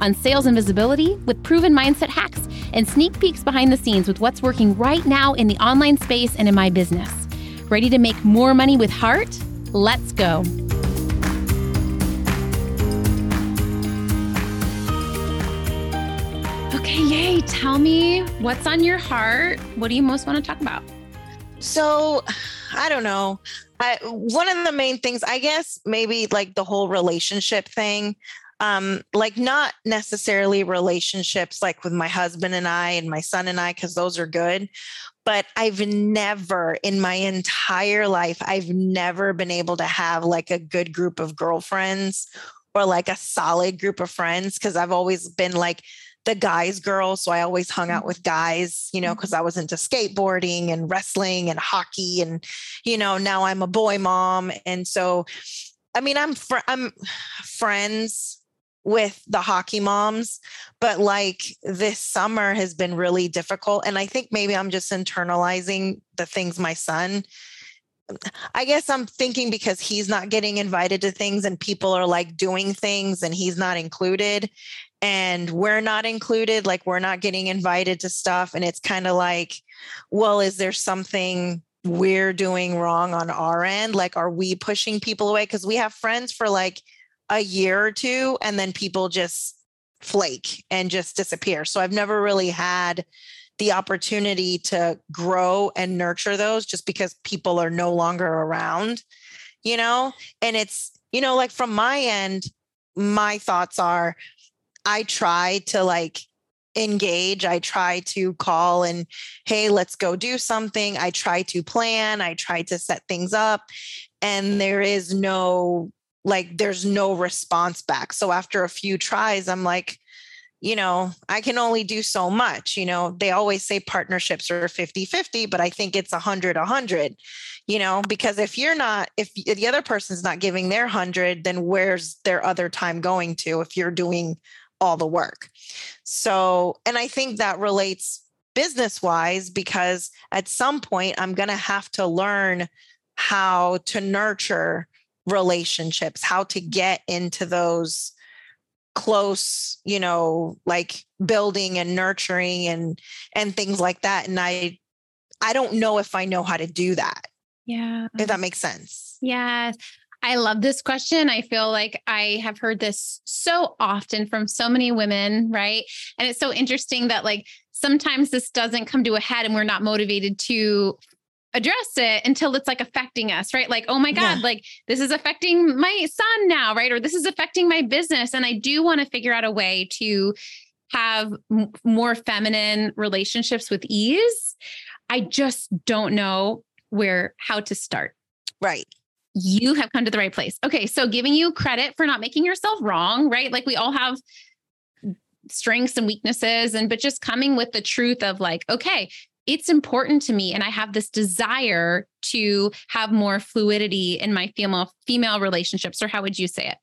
on sales and visibility, with proven mindset hacks, and sneak peeks behind the scenes with what's working right now in the online space and in my business. Ready to make more money with heart? Let's go. Okay, yay. Tell me what's on your heart. What do you most want to talk about? So, I don't know. I, one of the main things, I guess, maybe like the whole relationship thing. Um, like not necessarily relationships like with my husband and I and my son and I, because those are good. But I've never in my entire life, I've never been able to have like a good group of girlfriends or like a solid group of friends because I've always been like the guys girl so i always hung out mm-hmm. with guys you know because mm-hmm. i was into skateboarding and wrestling and hockey and you know now i'm a boy mom and so i mean i'm fr- i'm friends with the hockey moms but like this summer has been really difficult and i think maybe i'm just internalizing the things my son I guess I'm thinking because he's not getting invited to things and people are like doing things and he's not included and we're not included like we're not getting invited to stuff and it's kind of like well is there something we're doing wrong on our end? Like are we pushing people away? Because we have friends for like a year or two and then people just flake and just disappear so i've never really had the opportunity to grow and nurture those just because people are no longer around you know and it's you know like from my end my thoughts are I try to like engage. I try to call and, hey, let's go do something. I try to plan. I try to set things up. And there is no, like, there's no response back. So after a few tries, I'm like, you know, I can only do so much. You know, they always say partnerships are 50 50, but I think it's 100 100, you know, because if you're not, if the other person's not giving their 100, then where's their other time going to if you're doing all the work. So, and I think that relates business wise because at some point I'm going to have to learn how to nurture relationships, how to get into those close, you know, like building and nurturing and and things like that and I I don't know if I know how to do that. Yeah. If that makes sense. Yes. I love this question. I feel like I have heard this so often from so many women, right? And it's so interesting that like sometimes this doesn't come to a head and we're not motivated to address it until it's like affecting us, right? Like, oh my God, yeah. like this is affecting my son now, right? Or this is affecting my business. And I do want to figure out a way to have m- more feminine relationships with ease. I just don't know where, how to start. Right you have come to the right place. Okay. So giving you credit for not making yourself wrong, right? Like we all have strengths and weaknesses and but just coming with the truth of like okay it's important to me and i have this desire to have more fluidity in my female female relationships or how would you say it?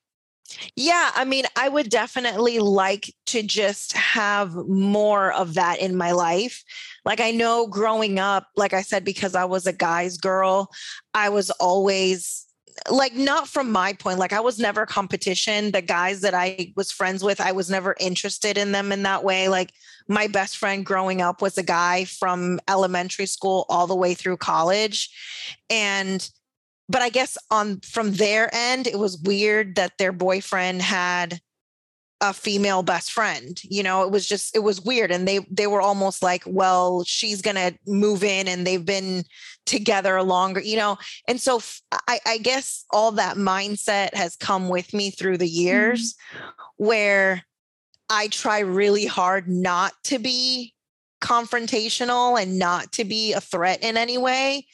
Yeah, I mean, I would definitely like to just have more of that in my life. Like, I know growing up, like I said, because I was a guy's girl, I was always like not from my point like i was never competition. The guys that i was friends with i was never interested in them in that way. Like my best friend growing up was a guy from elementary school all the way through college. And but I guess on from their end, it was weird that their boyfriend had a female best friend you know it was just it was weird. And they they were almost like well she's gonna move in and they've been together longer you know? And so i i guess all that mindset has come with me through the years mm-hmm. where i try really hard not to be confrontational and not to be a threat in any way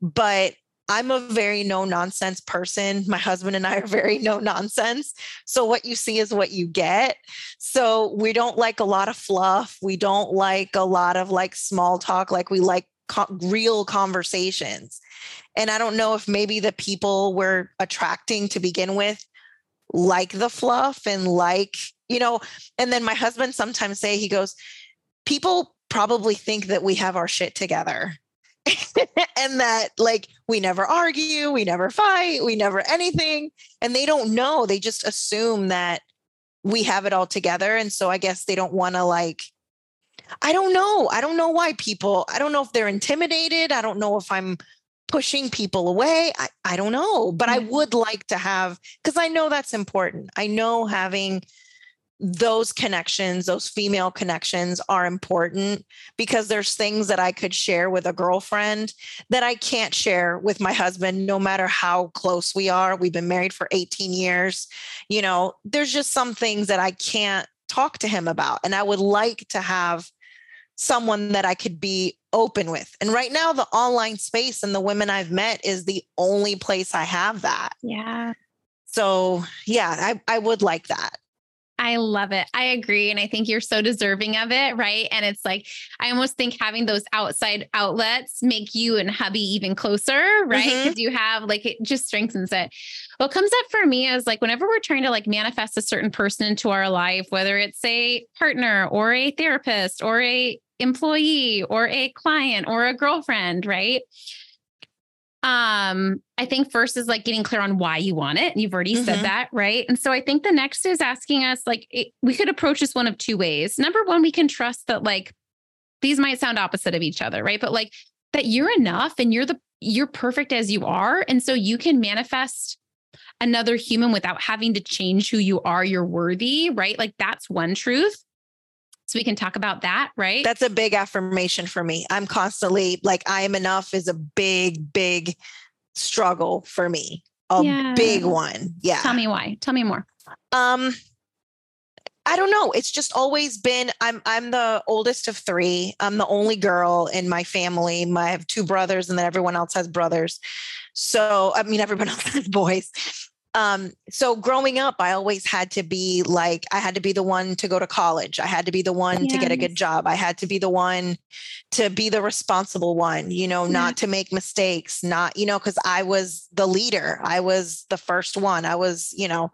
but I'm a very no nonsense person. My husband and I are very no nonsense. So what you see is what you get. So we don't like a lot of fluff. We don't like a lot of like small talk. Like we like co- real conversations. And I don't know if maybe the people we're attracting to begin with like the fluff and like, you know, and then my husband sometimes say, he goes, people probably think that we have our shit together. and that like we never argue, we never fight, we never anything. And they don't know. They just assume that we have it all together. And so I guess they don't want to like, I don't know. I don't know why people, I don't know if they're intimidated. I don't know if I'm pushing people away. I, I don't know, but I would like to have, because I know that's important. I know having those connections, those female connections are important because there's things that I could share with a girlfriend that I can't share with my husband, no matter how close we are. We've been married for 18 years. You know, there's just some things that I can't talk to him about. And I would like to have someone that I could be open with. And right now, the online space and the women I've met is the only place I have that. Yeah. So, yeah, I, I would like that. I love it. I agree. And I think you're so deserving of it. Right. And it's like, I almost think having those outside outlets make you and hubby even closer. Right. Because mm-hmm. you have like, it just strengthens it. What comes up for me is like, whenever we're trying to like manifest a certain person into our life, whether it's a partner or a therapist or a employee or a client or a girlfriend, right? um i think first is like getting clear on why you want it. And you've already mm-hmm. said that right? And so i think the next is asking us like it, we could approach this one of two ways. Number one we can trust that like these might sound opposite of each other right? But like that you're enough and you're the you're perfect as you are. And so you can manifest another human without having to change who you are you're worthy right? Like that's one truth so we can talk about that, right? That's a big affirmation for me. I'm constantly like, I am enough is a big, big struggle for me. A yeah. big one. Yeah. Tell me why. Tell me more. Um, I don't know. It's just always been I'm I'm the oldest of 3. I'm the only girl in my family. My, I have two brothers and then everyone else has brothers. So, I mean everyone else has boys um, so growing up, I always had to be like, I had to be the one to go to college. I had to be the one yes. to get a good job. I had to be the one to be the responsible one, you know, yeah. not to make mistakes, not, you know, because I was the leader. I was the first one. I was, you know,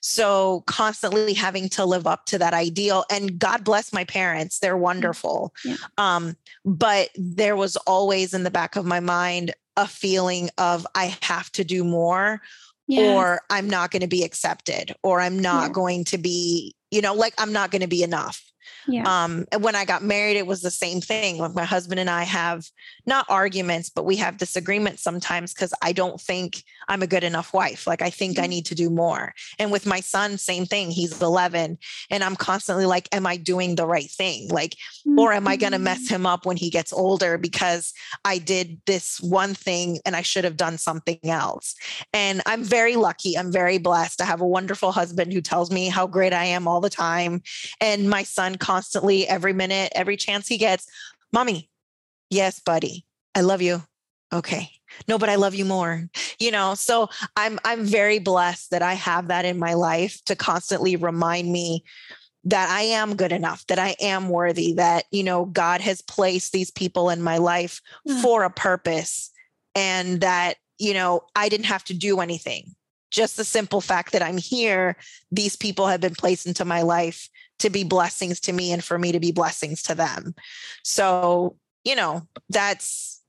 so constantly having to live up to that ideal. And God bless my parents. They're wonderful. Yeah. Um, but there was always in the back of my mind a feeling of I have to do more yes. or I'm not going to be accepted or I'm not yeah. going to be, you know, like I'm not going to be enough. Yeah. Um, and when I got married, it was the same thing. Like my husband and I have not arguments, but we have disagreements sometimes because I don't think I'm a good enough wife. Like I think mm-hmm. I need to do more. And with my son, same thing. He's 11, and I'm constantly like, "Am I doing the right thing? Like, mm-hmm. or am I going to mess mm-hmm. him up when he gets older because I did this one thing and I should have done something else?" And I'm very lucky. I'm very blessed. I have a wonderful husband who tells me how great I am all the time, and my son constantly, every minute, every chance he gets, "Mommy, yes, buddy, I love you." Okay. No but i love you more you know? So i'm i'm very blessed that i have that in my life to constantly remind me that i am good enough that i am worthy that you know god has placed these people in my life mm. for a purpose and that you know i didn't have to do anything. Just the simple fact that i'm here these people have been placed into my life to be blessings to me and for me to be blessings to them. So you know that's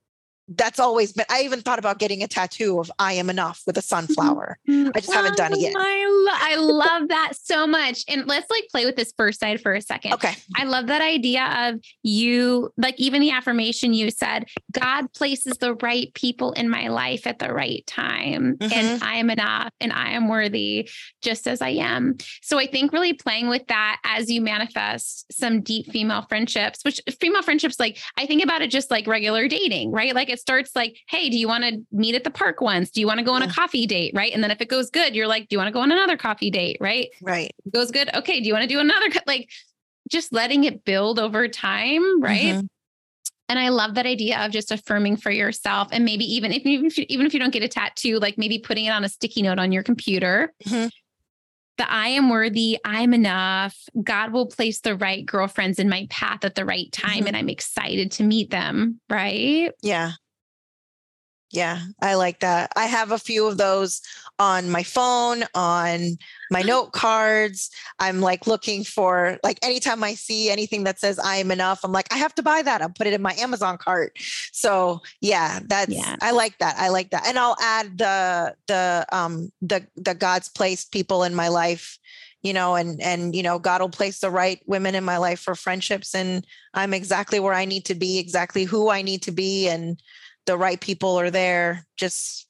that's always been i even thought about getting a tattoo of i am enough with a sunflower. I just haven't done it yet. I, lo- I love that so much. And let's like play with this first side for a second. Okay. I love that idea of you like even the affirmation you said god places the right people in my life at the right time mm-hmm. and i am enough and i am worthy just as i am. So i think really playing with that as you manifest some deep female friendships which female friendships like i think about it just like regular dating right? Like it starts like, hey, do you want to meet at the park once? Do you want to go on a coffee date? Right. And then if it goes good, you're like, do you want to go on another coffee date? Right. Right. It goes good. Okay. Do you want to do another? Like just letting it build over time. Right. Mm-hmm. And I love that idea of just affirming for yourself. And maybe even if, even if you, even if you don't get a tattoo, like maybe putting it on a sticky note on your computer. Mm-hmm. That I am worthy, I'm enough. God will place the right girlfriends in my path at the right time, mm-hmm. and I'm excited to meet them. Right? Yeah. Yeah, I like that. I have a few of those on my phone, on my note cards. I'm like looking for like anytime I see anything that says I am enough, I'm like, I have to buy that. I'll put it in my Amazon cart. So yeah, that's yeah. I like that. I like that. And I'll add the the um the the God's placed people in my life you know and and you know god will place the right women in my life for friendships and i'm exactly where i need to be exactly who i need to be and the right people are there just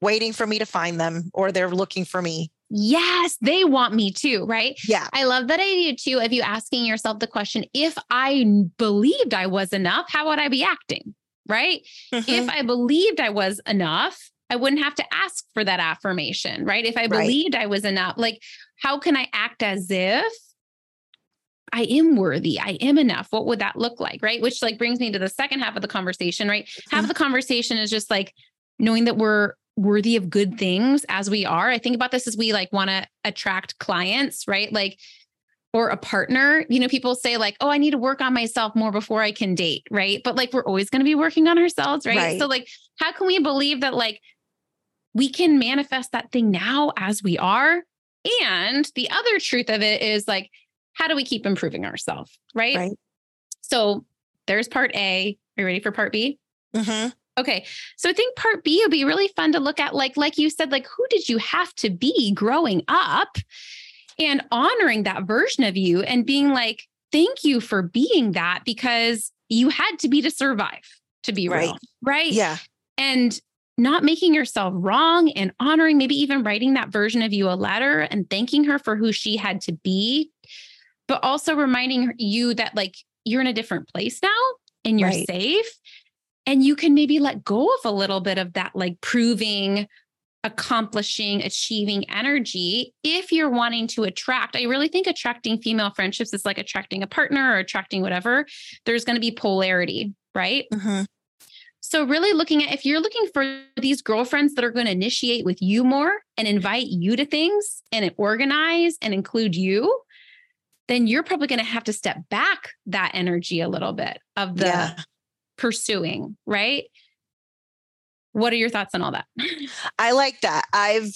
waiting for me to find them or they're looking for me. Yes, they want me too, right? Yeah. I love that idea too of you asking yourself the question if I believed I was enough, how would I be acting? Right? Mm-hmm. If I believed I was enough, I wouldn't have to ask for that affirmation, right? If I believed right. I was enough, like how can I act as if I am worthy. I am enough. What would that look like? Right. Which like brings me to the second half of the conversation, right? Half of the conversation is just like knowing that we're worthy of good things as we are. I think about this as we like want to attract clients, right? Like, or a partner. You know, people say like, oh, I need to work on myself more before I can date, right? But like, we're always going to be working on ourselves, right? right? So, like, how can we believe that like we can manifest that thing now as we are? And the other truth of it is like, how do we keep improving ourselves? Right? right. So there's part A. Are you ready for part B? Mm-hmm. Okay. So I think part B would be really fun to look at, like, like you said, like who did you have to be growing up and honoring that version of you and being like, thank you for being that because you had to be to survive, to be right. real. Right. Yeah. And not making yourself wrong and honoring, maybe even writing that version of you a letter and thanking her for who she had to be but also reminding you that like you're in a different place now and you're right. safe and you can maybe let go of a little bit of that like proving accomplishing achieving energy if you're wanting to attract i really think attracting female friendships is like attracting a partner or attracting whatever there's going to be polarity right mm-hmm. so really looking at if you're looking for these girlfriends that are going to initiate with you more and invite you to things and organize and include you then you're probably going to have to step back that energy a little bit of the yeah. pursuing, right? What are your thoughts on all that? I like that. I've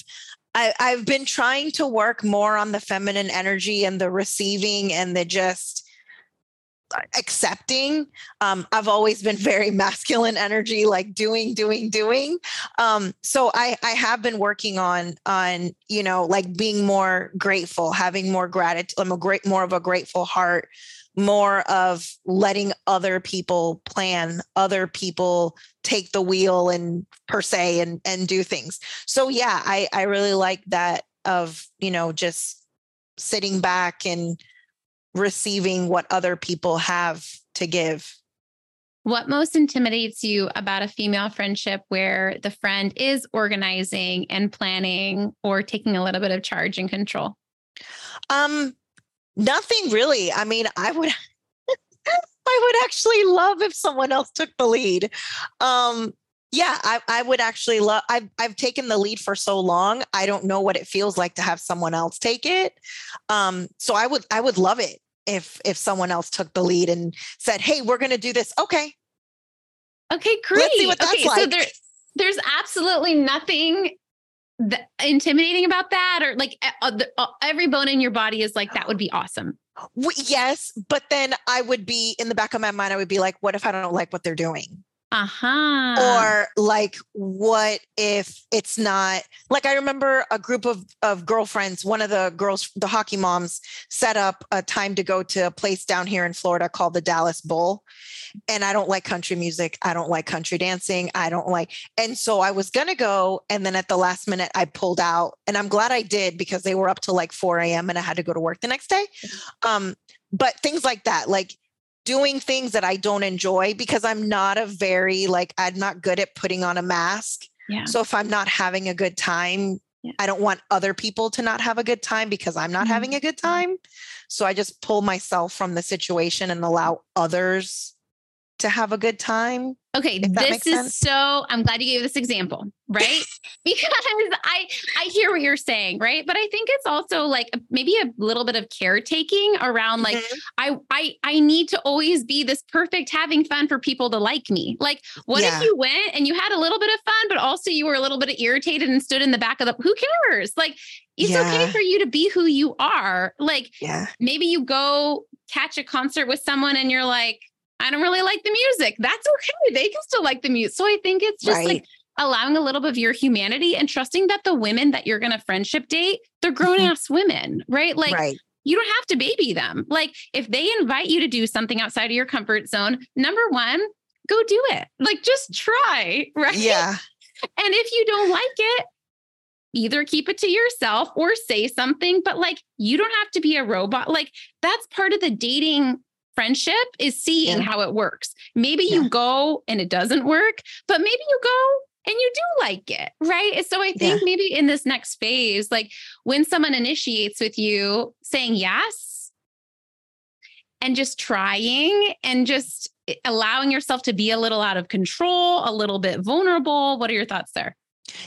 I, I've been trying to work more on the feminine energy and the receiving and the just accepting um, i've always been very masculine energy like doing doing doing. Um, so i i have been working on on you know like being more grateful having more gratitude i'm a great more of a grateful heart more of letting other people plan other people take the wheel and per se and and do things. So yeah i i really like that of you know just sitting back and receiving what other people have to give. What most intimidates you about a female friendship where the friend is organizing and planning or taking a little bit of charge and control? Um nothing really. I mean, I would I would actually love if someone else took the lead. Um yeah, I, I would actually love. I've I've taken the lead for so long. I don't know what it feels like to have someone else take it. Um, so I would I would love it if if someone else took the lead and said, "Hey, we're going to do this." Okay. Okay, great. Let's see what that's okay, like. so there, there's absolutely nothing that, intimidating about that, or like uh, uh, every bone in your body is like that would be awesome. Yes, but then I would be in the back of my mind. I would be like, "What if I don't like what they're doing?" Uh-huh. Or like what if it's not like I remember a group of of girlfriends, one of the girls, the hockey moms, set up a time to go to a place down here in Florida called the Dallas Bull. And I don't like country music. I don't like country dancing. I don't like and so I was gonna go. And then at the last minute I pulled out. And I'm glad I did because they were up till like 4 a.m. and I had to go to work the next day. Mm-hmm. Um, but things like that, like doing things that I don't enjoy because I'm not a very like I'm not good at putting on a mask. Yeah. So if I'm not having a good time, yeah. I don't want other people to not have a good time because I'm not mm-hmm. having a good time. So I just pull myself from the situation and allow others to have a good time. Okay, this is sense. so I'm glad you gave this example, right? because I I hear what you're saying, right? But I think it's also like maybe a little bit of caretaking around like mm-hmm. I I I need to always be this perfect having fun for people to like me. Like what yeah. if you went and you had a little bit of fun but also you were a little bit irritated and stood in the back of the who cares? Like it's yeah. okay for you to be who you are. Like yeah. maybe you go catch a concert with someone and you're like I don't really like the music. That's okay. They can still like the music. So I think it's just right. like allowing a little bit of your humanity and trusting that the women that you're going to friendship date, they're grown mm-hmm. ass women, right? Like, right. you don't have to baby them. Like, if they invite you to do something outside of your comfort zone, number one, go do it. Like, just try, right? Yeah. And if you don't like it, either keep it to yourself or say something, but like, you don't have to be a robot. Like, that's part of the dating friendship is seeing yeah. how it works. Maybe yeah. you go and it doesn't work, but maybe you go and you do like it, right? So I think yeah. maybe in this next phase, like when someone initiates with you saying yes and just trying and just eh, allowing yourself to be a little out of control, a little bit vulnerable. What are your thoughts there?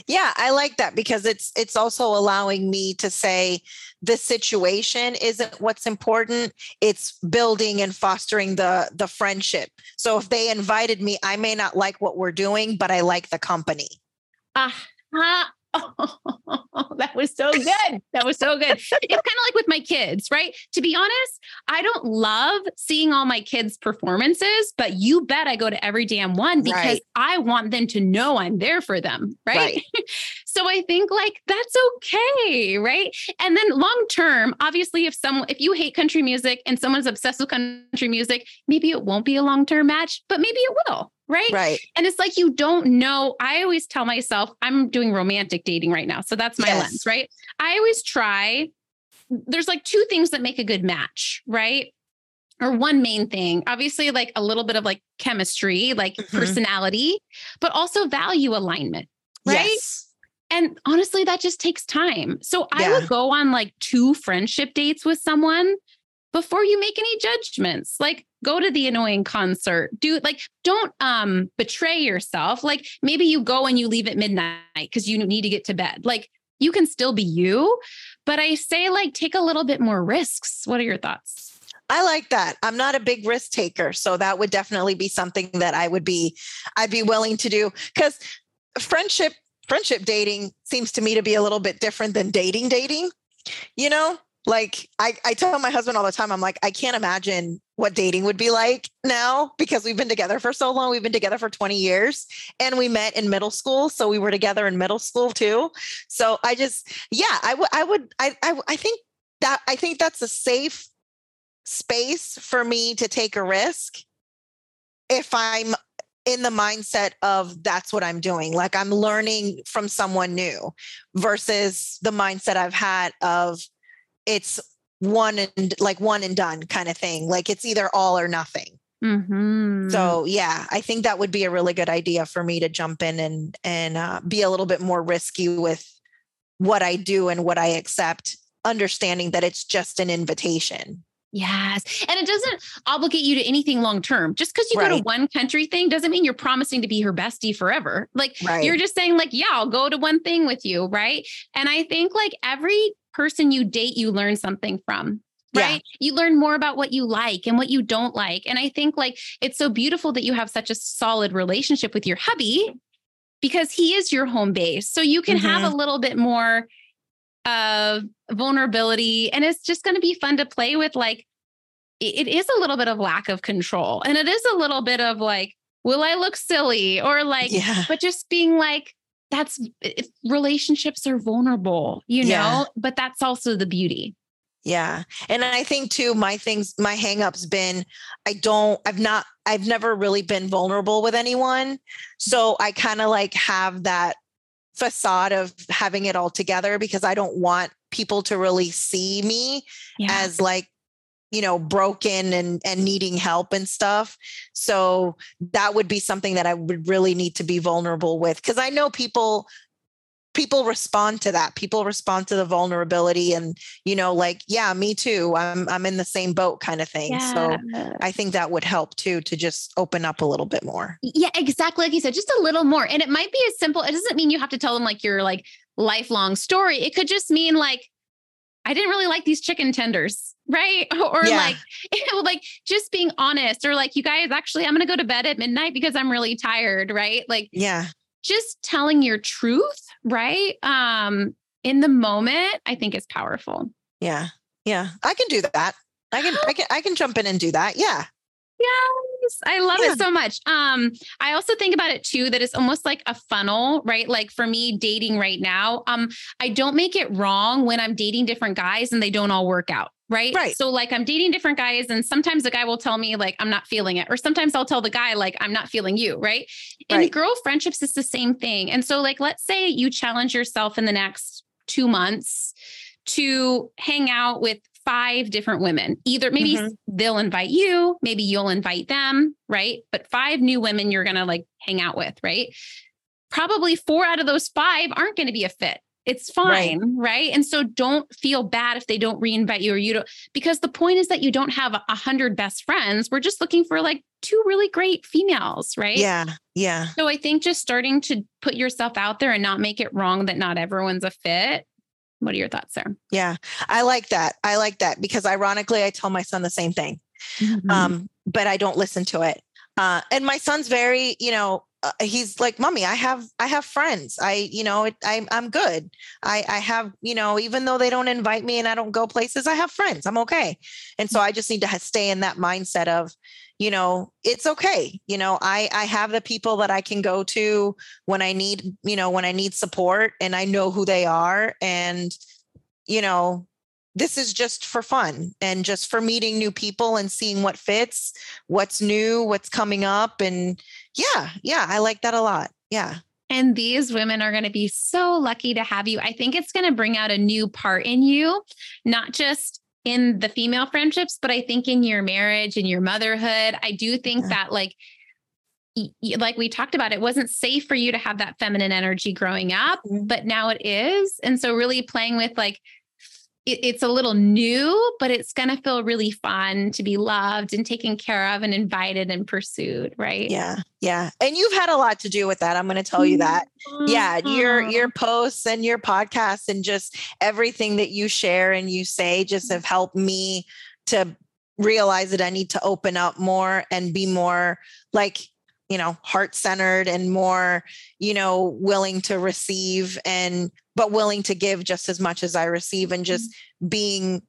Yeah, I like that because it's it's also allowing me to say the situation isn't what's important, it's building and fostering the the friendship. So if they invited me, I may not like what we're doing, but I like the company. Uh-huh. Oh, that was so good. That was so good. it's kind of like with my kids, right? To be honest, I don't love seeing all my kids' performances, but you bet I go to every damn one because right. I want them to know I'm there for them, right? right. so I think like that's okay, right? And then long term, obviously, if someone if you hate country music and someone's obsessed with country music, maybe it won't be a long term match, but maybe it will, right? Right. And it's like you don't know. I always tell myself I'm doing romantic dating right now. So that's my yes. lens, right? I always try. There's like two things that make a good match, right? Or one main thing, obviously, like a little bit of like chemistry, like mm-hmm. personality, but also value alignment, right? Yes. And honestly, that just takes time. So yeah. I would go on like two friendship dates with someone before you make any judgments. Like go to the annoying concert. Do like don't um betray yourself. Like maybe you go and you leave at midnight because you need to get to bed. Like you can still be you, but I say like take a little bit more risks. What are your thoughts? I like that. I'm not a big risk taker, so that would definitely be something that I would be I'd be willing to do cuz friendship friendship dating seems to me to be a little bit different than dating dating. You know, like I, I tell my husband all the time, I'm like, I can't imagine what dating would be like now because we've been together for so long. We've been together for 20 years and we met in middle school. So we were together in middle school too. So I just, yeah, I would, I would, I, I, I think that, I think that's a safe space for me to take a risk if I'm in the mindset of that's what I'm doing. Like I'm learning from someone new versus the mindset I've had of it's one and like one and done kind of thing. Like it's either all or nothing. Mm-hmm. So yeah, I think that would be a really good idea for me to jump in and and uh, be a little bit more risky with what I do and what I accept, understanding that it's just an invitation. Yes. And it doesn't obligate you to anything long term. Just because you right. go to one country thing doesn't mean you're promising to be her bestie forever. Like right. you're just saying, like, yeah, I'll go to one thing with you. Right. And I think like every person you date, you learn something from. Right. Yeah. You learn more about what you like and what you don't like. And I think like it's so beautiful that you have such a solid relationship with your hubby because he is your home base. So you can mm-hmm. have a little bit more of vulnerability. And it's just going to be fun to play with. Like it is a little bit of lack of control. And it is a little bit of like, will I look silly? Or like, yeah. but just being like, that's relationships are vulnerable, you know, yeah. but that's also the beauty. Yeah. And I think too, my things, my hangups been, I don't, I've not, I've never really been vulnerable with anyone. So I kind of like have that facade of having it all together because I don't want people to really see me yeah. as like you know broken and and needing help and stuff. So that would be something that i would really need to be vulnerable with because i know people people respond to that. People respond to the vulnerability and you know like yeah me too. I'm i'm in the same boat kind of thing. Yeah. so i think that would help too to just open up a little bit more. Yeah exactly like you said just a little more. And it might be as simple it doesn't mean you have to tell them like your like lifelong story. It could just mean like i didn't really like these chicken tenders right or yeah. like like just being honest or like you guys actually i'm going to go to bed at midnight because i'm really tired right like yeah just telling your truth, right? Um, in the moment, I think is powerful. Yeah. Yeah. I can do that. I can I can I can jump in and do that. Yeah. Yes, I love yeah. it so much. Um, I also think about it too that it's almost like a funnel, right? Like for me, dating right now, um, I don't make it wrong when I'm dating different guys and they don't all work out. Right. Right. So like I'm dating different guys, and sometimes the guy will tell me like I'm not feeling it, or sometimes I'll tell the guy like I'm not feeling you. Right. In right. girl friendships, it's the same thing. And so, like, let's say you challenge yourself in the next two months to hang out with five different women. Either maybe mm-hmm. they'll invite you, maybe you'll invite them, right? But five new women you're going to like hang out with, right? Probably four out of those five aren't going to be a fit. It's fine, right. right. And so don't feel bad if they don't reinvite you or you don't, because the point is that you don't have a hundred best friends. We're just looking for like two really great females, right? Yeah. Yeah. So I think just starting to put yourself out there and not make it wrong that not everyone's a fit what are your thoughts there? Yeah, I like that. I like that because ironically, I tell my son the same thing, mm-hmm. um, but I don't listen to it. Uh, and my son's very, you know, uh, he's like, "Mommy, I have, I have friends. I, you know, it, I, I'm good. I, I have, you know, even though they don't invite me and I don't go places, I have friends. I'm okay." And so I just need to stay in that mindset of, you know it's okay you know i i have the people that i can go to when i need you know when i need support and i know who they are and you know this is just for fun and just for meeting new people and seeing what fits what's new what's coming up and yeah yeah i like that a lot yeah and these women are going to be so lucky to have you. I think it's going to bring out a new part in you, not just in the female friendships, but I think in your marriage and your motherhood, I do think yeah. that like like we talked about, it wasn't safe for you to have that feminine energy growing up, mm-hmm. but now it is. And so, really playing with like it, it's a little new, but it's going to feel really fun to be loved and taken care of and invited and pursued, right? Yeah. Yeah. And you've had a lot to do with that. I'm going to tell you that. Mm-hmm. Yeah, your your posts and your podcasts and just everything that you share and you say just have helped me to realize that I need to open up more and be more like you know heart centered and more you know willing to receive and but willing to give just as much as I receive and just mm-hmm. being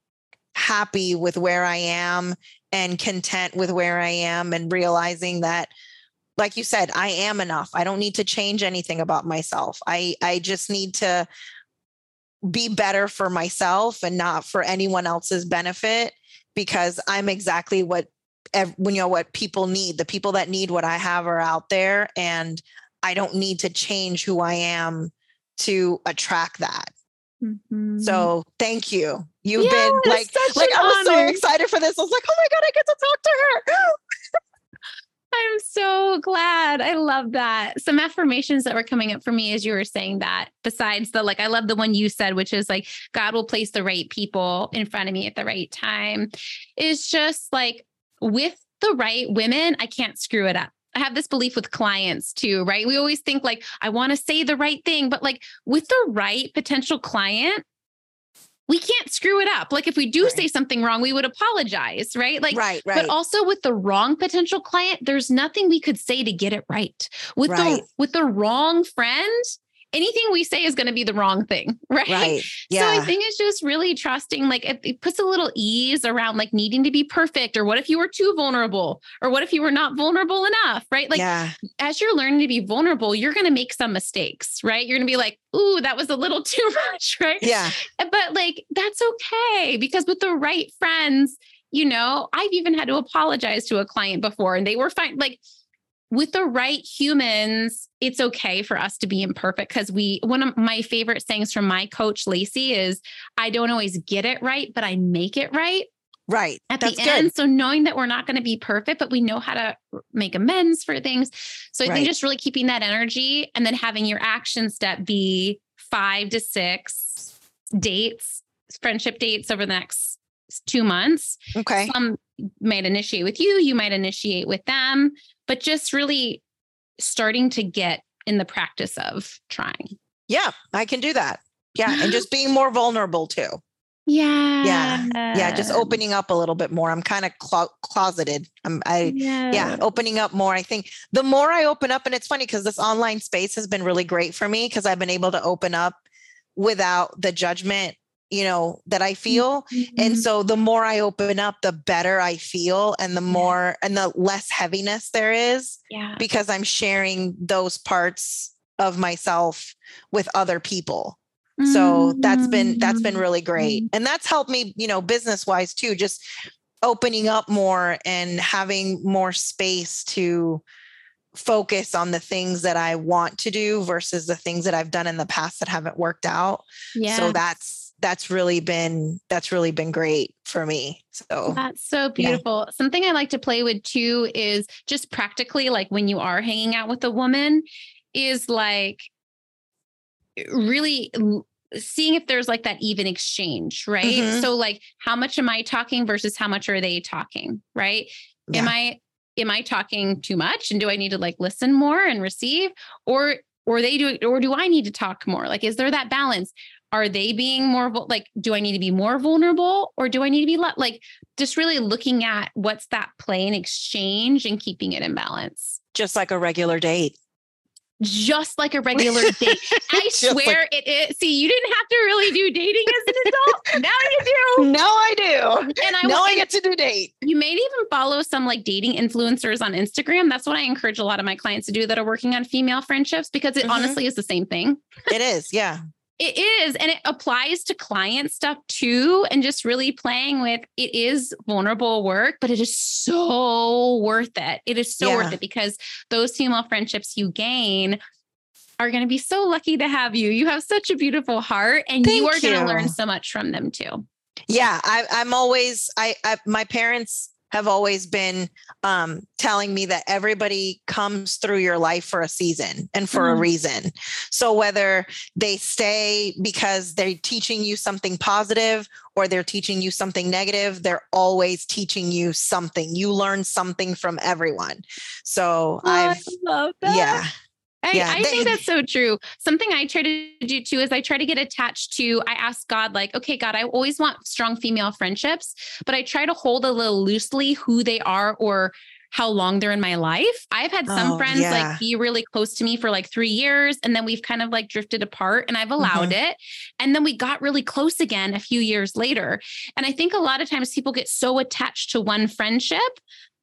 happy with where I am and content with where I am and realizing that like you said I am enough. I don't need to change anything about myself. I I just need to be better for myself and not for anyone else's benefit because I'm exactly what when you know what people need. The people that need what I have are out there and I don't need to change who I am to attract that. Mm-hmm. So thank you. You've been like, like I was honor. so excited for this. I was like, oh my God, I get to talk to her. I'm so glad. I love that. Some affirmations that were coming up for me as you were saying that, besides the like, I love the one you said, which is like, God will place the right people in front of me at the right time, is just like with the right women, I can't screw it up. I have this belief with clients too, right? We always think like, I want to say the right thing, but like with the right potential client, we can't screw it up. Like if we do right. say something wrong, we would apologize, right? Like, right, right. But also with the wrong potential client, there's nothing we could say to get it right. With right. the with the wrong friend, anything we say is going to be the wrong thing, right? Right. Yeah. So I think it's just really trusting, like it, it, puts a little ease around like needing to be perfect, or what if you were too vulnerable, or what if you were not vulnerable enough, right? Like yeah. as you're learning to be vulnerable, you're going to make some mistakes, right? You're going to be like, ooh, that was a little too much, right? Yeah. But like that's okay because with the right friends, you know, I've even had to apologize to a client before and they were fine. Like with the right humans, it's okay for us to be imperfect because we, one of my favorite sayings from my coach, Lacey, is I don't always get it right, but I make it right. Right. At That's the good. end. So knowing that we're not going to be perfect, but we know how to make amends for things. So I right. think just really keeping that energy and then having your action step be five to six dates, friendship dates over the next two months. Okay. Some might initiate with you, you might initiate with them, but just really starting to get in the practice of trying. Yeah, I can do that. Yeah. And just being more vulnerable too. Yeah. Yeah. Yeah. Just opening up a little bit more. I'm kind of clo- closeted. I'm, I, yeah. yeah, opening up more. I think the more I open up, and it's funny because this online space has been really great for me because I've been able to open up without the judgment you know that i feel Mm-hmm. and so the more i open up the better i feel and the more and the less heaviness there is yeah. because i'm sharing those parts of myself with other people so that's been that's been really great Mm-hmm. and that's helped me you know business wise too just opening up more and having more space to focus on the things that i want to do versus the things that i've done in the past that haven't worked out yeah. so that's that's really been that's really been great for me so That's so beautiful. Something I like to play with too is just practically like when you are hanging out with a woman, is like really seeing if there's like that even exchange, right? Mhm. So like how much am I talking versus how much are they talking, right? Am I am I talking too much and do I need to like listen more and receive or or they do or do I need to talk more? Like is there that balance? Are they being more like do I need to be more vulnerable or do I need to be like just really looking at what's that play and exchange and keeping it in balance? just like a regular date Just like a regular date. I Just like- swear it is. See, you didn't have to really do dating as an adult. now you do. no i do And I no will- i get to do date You may even follow some like dating influencers on Instagram. That's what I encourage a lot of my clients to do that are working on female friendships because it Mhm. honestly is the same thing. it is yeah It is. And it applies to client stuff too. And just really playing with it is vulnerable work, but it is so worth it. It is so Yeah. worth it because those female friendships you gain are going to be so lucky to have you. You have such a beautiful heart and you are going to learn so much from them too. yeah I, i'm always I, I my parents have always been um, telling me that everybody comes through your life for a season and for a Mhm. reason so whether they stay because they're teaching you something positive or they're teaching you something negative they're always teaching you something you learn something from everyone so i've love that. yeah I, Yeah, I they- think that's so true. Something I try to do too is I try to get attached to, I ask God, like, okay, God, I always want strong female friendships, but I try to hold a little loosely who they are or how long they're in my life. I've had some Oh, friends yeah. like be really close to me for like three years, and then we've kind of like drifted apart, and I've allowed Mm-hmm. it. And then we got really close again a few years later. And I think a lot of times people get so attached to one friendship,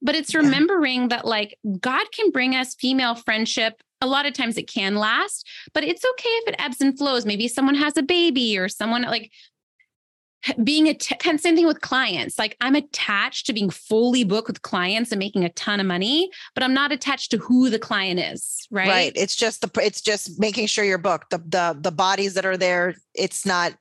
but it's Yeah. remembering that like God can bring us female friendship. A lot of times it can last, but it's okay if it ebbs and flows. Maybe someone has a baby or someone like being a kind of same thing with clients. Like I'm attached to being fully booked with clients and making a ton of money, but I'm not attached to who the client is. Right. right it's just the it's just making sure you're booked the the the bodies that are there it's not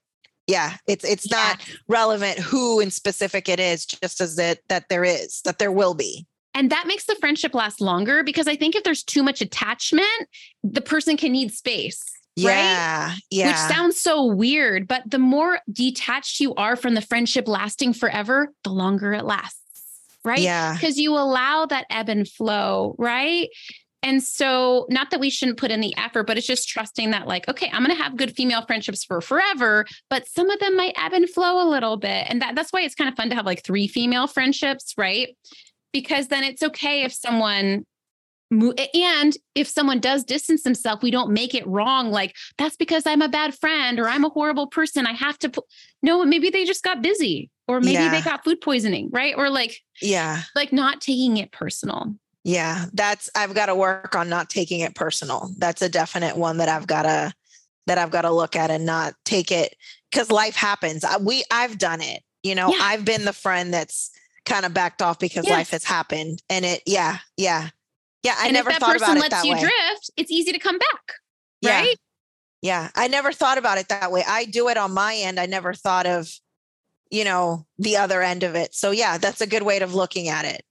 yeah it's it's not relevant who in specific it is just as that that there is that there will be And that makes the friendship last longer because I think if there's too much attachment, the person can need space. Right. yeah yeah Which sounds so weird, but the more detached you are from the friendship lasting forever, the longer it lasts. Right. yeah Because you allow that ebb and flow. Right. And so, not that we shouldn't put in the effort, but it's just trusting that, like, okay, I'm going to have good female friendships for forever, but some of them might ebb and flow a little bit. And that, that's why it's kind of fun to have like three female friendships, right? Because then it's okay if someone and if someone does distance themselves, we don't make it wrong. Like that's because I'm a bad friend or I'm a horrible person. I have to. Pu-. No, maybe they just got busy, or maybe they got food poisoning, right? Or like yeah like not taking it personal. yeah that's i've got to work on not taking it personal that's a definite one that i've got to that i've got to look at and not take it because life happens I, we i've done it you know Yeah. i've been the friend that's kind of backed off because Yes. life has happened and it yeah yeah yeah i and never if that thought person about it lets that you way drift, it's easy to come back, Yeah. right? Yeah, I never thought about it that way. I do it on my end. I never thought of, you know, the other end of it. So yeah, that's a good way of looking at it.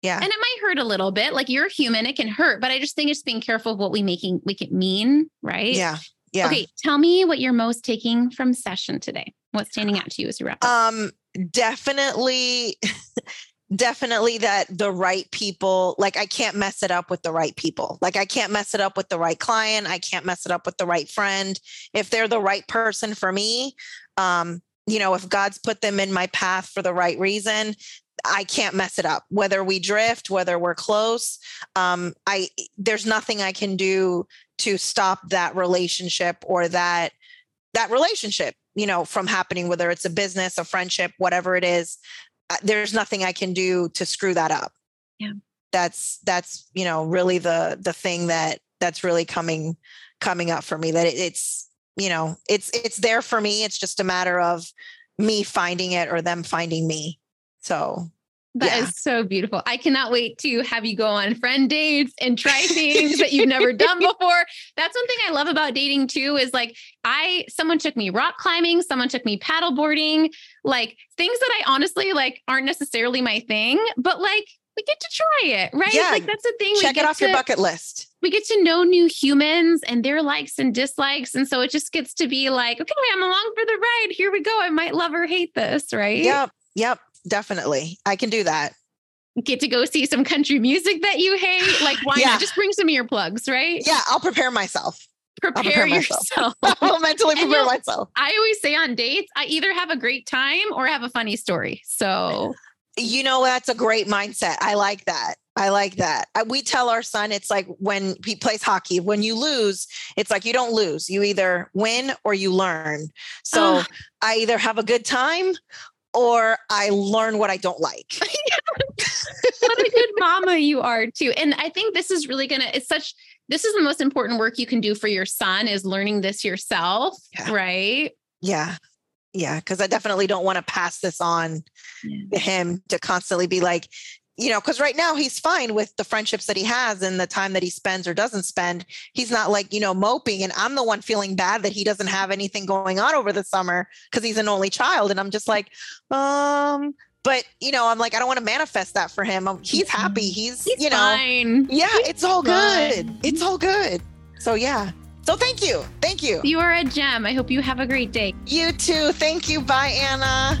Yeah. And it might hurt a little bit. Like you're human, it can hurt, but I just think it's being careful of what we making we can mean, right? yeah. yeah. Okay, tell me what you're most taking from session today. What's standing out to you as you wrap up? Um, definitely, definitely that the right people, like I can't mess it up with the right people. Like I can't mess it up with the right client. I can't mess it up with the right friend. If they're the right person for me, um, you know, if God's put them in my path for the right reason, I can't mess it up. Whether we drift, whether we're close, um, I there's nothing I can do to stop that relationship or that that relationship, you know, from happening. Whether it's a business, a friendship, whatever it is, uh, there's nothing I can do to screw that up. Yeah, that's that's you know really the the thing that that's really coming coming up for me. That it, it's you know it's it's there for me. It's just a matter of me finding it or them finding me. So that yeah. is so beautiful. I cannot wait to have you go on friend dates and try things that you've never done before. That's one thing I love about dating too is like I someone took me rock climbing, someone took me paddle boarding, like things that I honestly like aren't necessarily my thing, but like we get to try it, right? Yeah. Like that's the thing. Check it off to, your bucket list. We get to know new humans and their likes and dislikes. And so it just gets to be like, okay, I'm along for the ride. Here we go. I might love or hate this, right? Yep. Yep definitely. I can do that. Get to go see some country music that you hate. Like, why yeah. not? Just bring some earplugs, right? Yeah, I'll prepare myself. Prepare, prepare yourself. I'll mentally prepare myself. I always say on dates, I either have a great time or have a funny story. So, you know, that's a great mindset. I like that. I like that. We tell our son it's like when he plays hockey, when you lose, it's like you don't lose. You either win or you learn. So oh. I either have a good time or I learn what I don't like. what a good mama you are too. And I think this is really gonna, it's such this is the most important work you can do for your son is learning this yourself, yeah. right? Yeah. Yeah. Cause I definitely don't want to pass this on yeah. to him to constantly be like, you know, because right now he's fine with the friendships that he has and the time that he spends or doesn't spend. He's not like, you know, moping. And I'm the one feeling bad that he doesn't have anything going on over the summer because he's an only child. And I'm just like, um, but you know, I'm like, I don't want to manifest that for him. Um, he's happy. He's, he's you know, fine. yeah, he's it's all fine. good. It's all good. So yeah. So thank you. Thank you. You are a gem. I hope you have a great day. You too. Thank you. Bye, Anna.